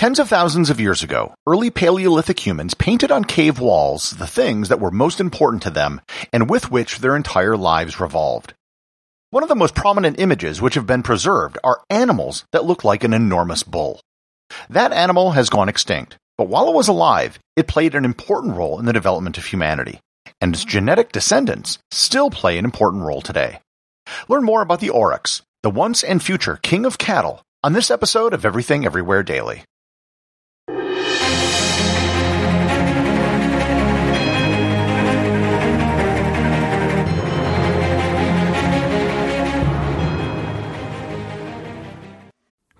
Tens of thousands of years ago, early Paleolithic humans painted on cave walls the things that were most important to them and with which their entire lives revolved. One of the most prominent images which have been preserved are animals that look like an enormous bull. That animal has gone extinct, but while it was alive, it played an important role in the development of humanity, and its genetic descendants still play an important role today. Learn more about the Aurochs, the once and future king of cattle, on this episode of Everything Everywhere Daily.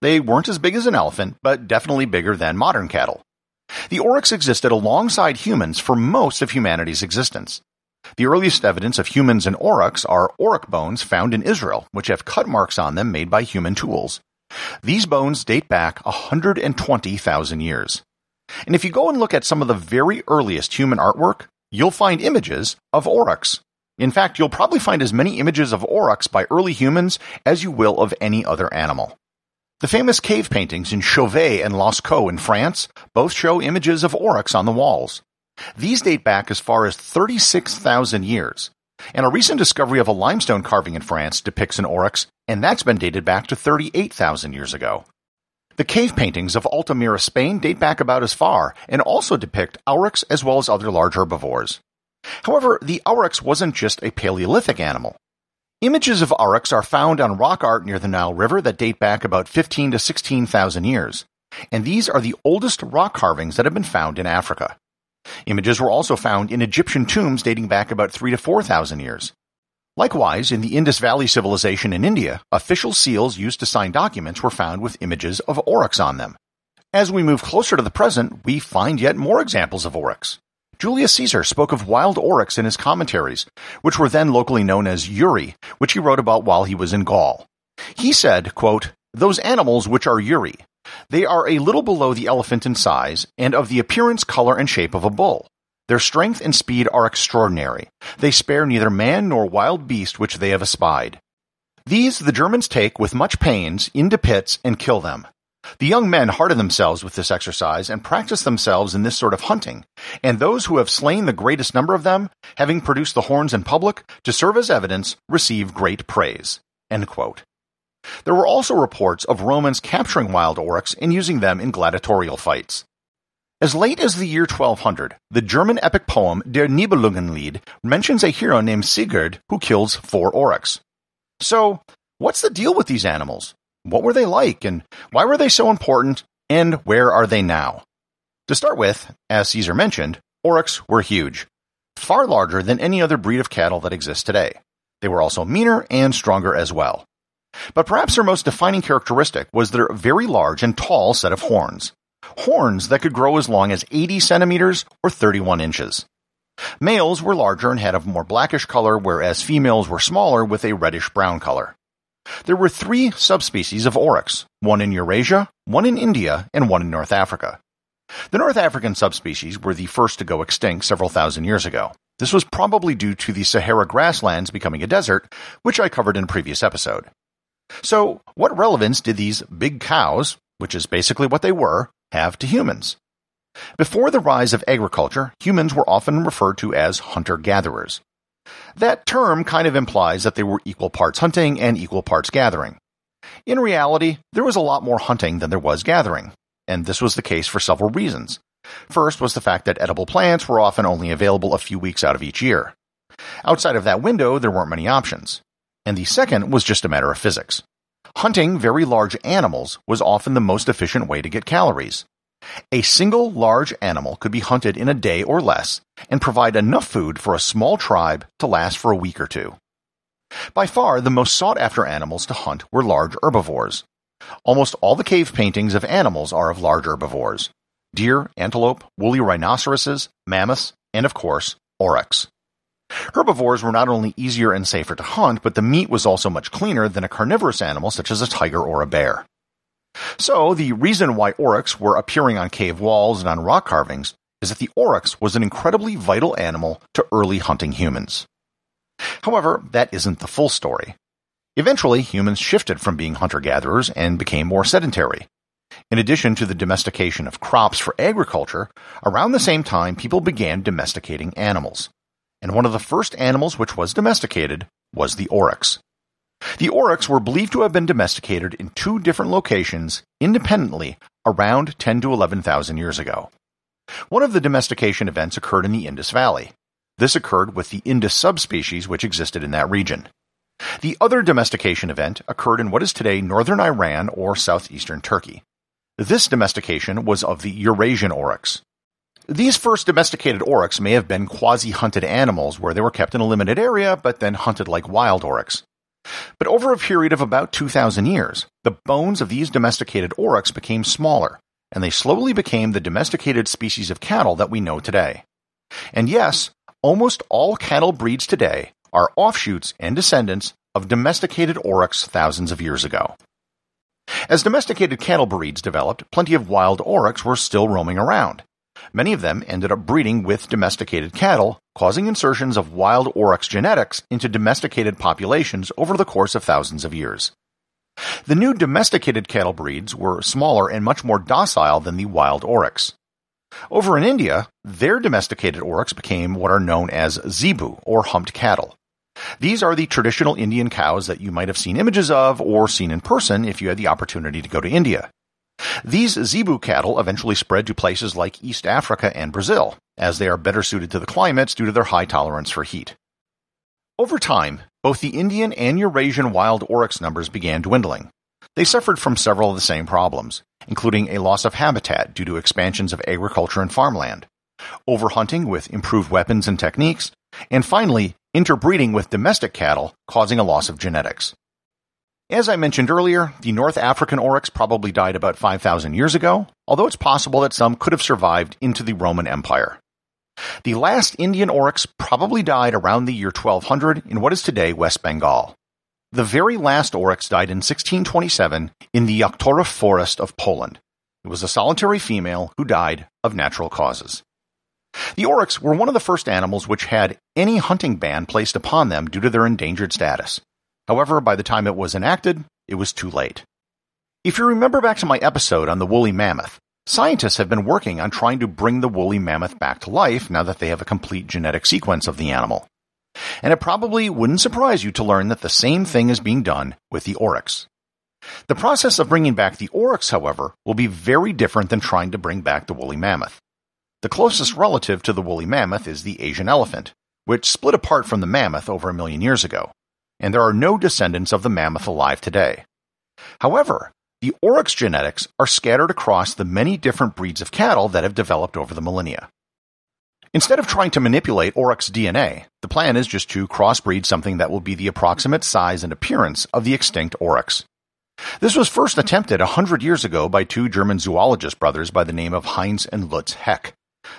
They weren't as big as an elephant, but definitely bigger than modern cattle. The aurochs existed alongside humans for most of humanity's existence. The earliest evidence of humans and aurochs are auroch bones found in Israel, which have cut marks on them made by human tools. These bones date back 120,000 years. And if you go and look at some of the very earliest human artwork, you'll find images of aurochs. In fact, you'll probably find as many images of aurochs by early humans as you will of any other animal. The famous cave paintings in Chauvet and Lascaux in France both show images of aurochs on the walls. These date back as far as 36,000 years. And a recent discovery of a limestone carving in France depicts an aurochs, and that's been dated back to 38,000 years ago. The cave paintings of Altamira, Spain date back about as far, and also depict aurochs as well as other large herbivores. However, the aurochs wasn't just a Paleolithic animal. Images of aurochs are found on rock art near the Nile River that date back about 15 to 16,000 years, and these are the oldest rock carvings that have been found in Africa. Images were also found in Egyptian tombs dating back about 3 to 4,000 years. Likewise, in the Indus Valley civilization in India, official seals used to sign documents were found with images of aurochs on them. As we move closer to the present, we find yet more examples of aurochs. Julius Caesar spoke of wild aurochs in his commentaries, which were then locally known as Uri, which he wrote about while he was in Gaul. He said, quote, Those animals which are Uri, they are a little below the elephant in size, and of the appearance, color, and shape of a bull. Their strength and speed are extraordinary. They spare neither man nor wild beast which they have espied. These the Germans take with much pains into pits and kill them. The young men harden themselves with this exercise and practice themselves in this sort of hunting, and those who have slain the greatest number of them, having produced the horns in public to serve as evidence, receive great praise. There were also reports of Romans capturing wild aurochs and using them in gladiatorial fights. As late as the year 1200, the German epic poem Der Nibelungenlied mentions a hero named Sigurd who kills four aurochs. So, what's the deal with these animals? What were they like, and why were they so important, and where are they now? To start with, as Caesar mentioned, aurochs were huge, far larger than any other breed of cattle that exists today. They were also meaner and stronger as well. But perhaps their most defining characteristic was their very large and tall set of horns. Horns that could grow as long as 80 centimeters or 31 inches. Males were larger and had a more blackish color, whereas females were smaller with a reddish brown color. There were three subspecies of aurochs, one in Eurasia, one in India, and one in North Africa. The North African subspecies were the first to go extinct several thousand years ago. This was probably due to the Sahara grasslands becoming a desert, which I covered in a previous episode. So, what relevance did these big cows, which is basically what they were, have to humans? Before the rise of agriculture, humans were often referred to as hunter gatherers. That term kind of implies that they were equal parts hunting and equal parts gathering. In reality, there was a lot more hunting than there was gathering, and this was the case for several reasons. First was the fact that edible plants were often only available a few weeks out of each year. Outside of that window, there weren't many options and the second was just a matter of physics. Hunting very large animals was often the most efficient way to get calories. A single large animal could be hunted in a day or less and provide enough food for a small tribe to last for a week or two. By far, the most sought after animals to hunt were large herbivores. Almost all the cave paintings of animals are of large herbivores deer, antelope, woolly rhinoceroses, mammoths, and of course, aurochs. Herbivores were not only easier and safer to hunt, but the meat was also much cleaner than a carnivorous animal such as a tiger or a bear. So, the reason why aurochs were appearing on cave walls and on rock carvings is that the aurochs was an incredibly vital animal to early hunting humans. However, that isn't the full story. Eventually, humans shifted from being hunter gatherers and became more sedentary. In addition to the domestication of crops for agriculture, around the same time people began domesticating animals and one of the first animals which was domesticated was the aurochs. The aurochs were believed to have been domesticated in two different locations independently around 10 to 11,000 years ago. One of the domestication events occurred in the Indus Valley. This occurred with the Indus subspecies which existed in that region. The other domestication event occurred in what is today northern Iran or southeastern Turkey. This domestication was of the Eurasian aurochs. These first domesticated aurochs may have been quasi-hunted animals where they were kept in a limited area but then hunted like wild aurochs. But over a period of about 2,000 years, the bones of these domesticated aurochs became smaller, and they slowly became the domesticated species of cattle that we know today. And yes, almost all cattle breeds today are offshoots and descendants of domesticated aurochs thousands of years ago. As domesticated cattle breeds developed, plenty of wild aurochs were still roaming around, Many of them ended up breeding with domesticated cattle, causing insertions of wild aurochs genetics into domesticated populations over the course of thousands of years. The new domesticated cattle breeds were smaller and much more docile than the wild aurochs. Over in India, their domesticated aurochs became what are known as zebu, or humped cattle. These are the traditional Indian cows that you might have seen images of or seen in person if you had the opportunity to go to India. These zebu cattle eventually spread to places like East Africa and Brazil, as they are better suited to the climates due to their high tolerance for heat. Over time, both the Indian and Eurasian wild aurochs numbers began dwindling. They suffered from several of the same problems, including a loss of habitat due to expansions of agriculture and farmland, overhunting with improved weapons and techniques, and finally, interbreeding with domestic cattle, causing a loss of genetics. As I mentioned earlier, the North African aurochs probably died about 5,000 years ago, although it's possible that some could have survived into the Roman Empire. The last Indian aurochs probably died around the year 1200 in what is today West Bengal. The very last aurochs died in 1627 in the Jaktorów forest of Poland. It was a solitary female who died of natural causes. The aurochs were one of the first animals which had any hunting ban placed upon them due to their endangered status. However, by the time it was enacted, it was too late. If you remember back to my episode on the woolly mammoth, scientists have been working on trying to bring the woolly mammoth back to life now that they have a complete genetic sequence of the animal. And it probably wouldn't surprise you to learn that the same thing is being done with the aurochs. The process of bringing back the aurochs, however, will be very different than trying to bring back the woolly mammoth. The closest relative to the woolly mammoth is the Asian elephant, which split apart from the mammoth over a million years ago, and there are no descendants of the mammoth alive today. However, the aurochs genetics are scattered across the many different breeds of cattle that have developed over the millennia. Instead of trying to manipulate aurochs DNA, the plan is just to crossbreed something that will be the approximate size and appearance of the extinct aurochs. This was first attempted a hundred years ago by two German zoologist brothers by the name of Heinz and Lutz Heck.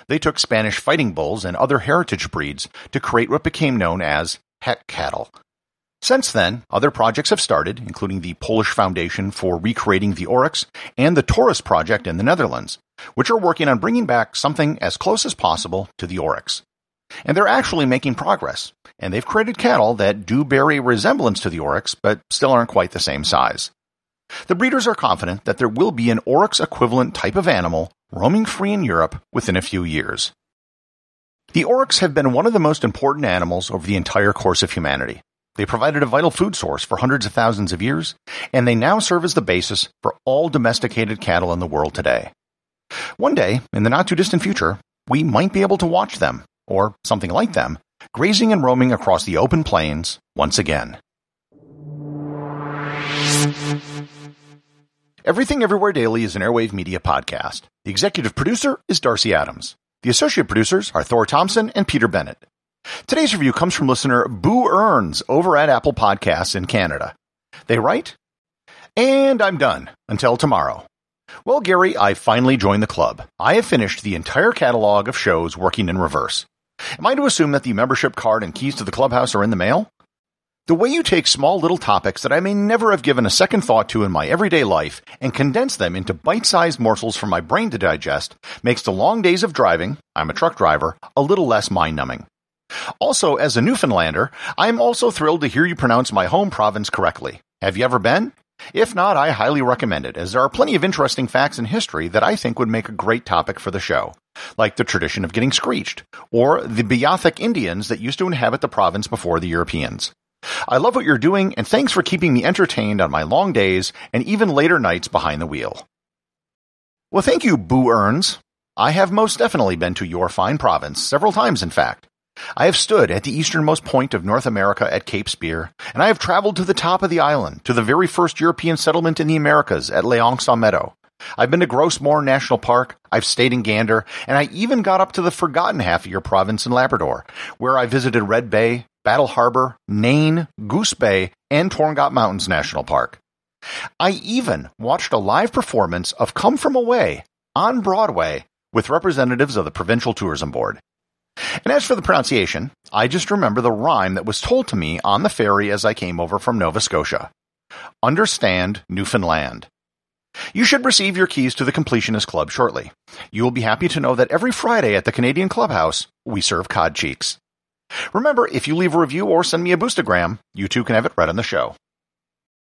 They took Spanish fighting bulls and other heritage breeds to create what became known as Heck cattle. Since then, other projects have started, including the Polish Foundation for Recreating the Aurochs and the Tauros Project in the Netherlands, which are working on bringing back something as close as possible to the aurochs. And they're actually making progress, and they've created cattle that do bear a resemblance to the aurochs, but still aren't quite the same size. The breeders are confident that there will be an aurochs equivalent type of animal roaming free in Europe within a few years. The aurochs have been one of the most important animals over the entire course of humanity. They provided a vital food source for hundreds of thousands of years, and they now serve as the basis for all domesticated cattle in the world today. One day, in the not too distant future, we might be able to watch them, or something like them, grazing and roaming across the open plains once again. Everything Everywhere Daily is an Airwave Media podcast. The executive producer is Darcy Adams. The associate producers are Thor Thompson and Peter Bennett. Today's review comes from listener Boo Earns over at Apple Podcasts in Canada. They write, And I'm done. Until tomorrow. Well, Gary, I finally joined the club. I have finished the entire catalog of shows working in reverse. Am I to assume that the membership card and keys to the clubhouse are in the mail? The way you take small little topics that I may never have given a second thought to in my everyday life and condense them into bite sized morsels for my brain to digest makes the long days of driving, I'm a truck driver, a little less mind numbing. Also, as a Newfoundlander, I am also thrilled to hear you pronounce my home province correctly. Have you ever been? If not, I highly recommend it, as there are plenty of interesting facts in history that I think would make a great topic for the show, like the tradition of getting screeched, or the Beothuk Indians that used to inhabit the province before the Europeans. I love what you're doing, and thanks for keeping me entertained on my long days and even later nights behind the wheel. Well, thank you, Boo Earns. I have most definitely been to your fine province, several times in fact. I have stood at the easternmost point of North America at Cape Spear, and I have traveled to the top of the island, to the very first European settlement in the Americas at Leon Meadow. I've been to Gros Morne National Park, I've stayed in Gander, and I even got up to the forgotten half of your province in Labrador, where I visited Red Bay, Battle Harbor, Nain, Goose Bay, and Torngat Mountains National Park. I even watched a live performance of Come From Away on Broadway with representatives of the Provincial Tourism Board. And as for the pronunciation, I just remember the rhyme that was told to me on the ferry as I came over from Nova Scotia. Understand Newfoundland. You should receive your keys to the Completionist Club shortly. You will be happy to know that every Friday at the Canadian Clubhouse, we serve cod cheeks. Remember, if you leave a review or send me a boostagram, you too can have it read on the show.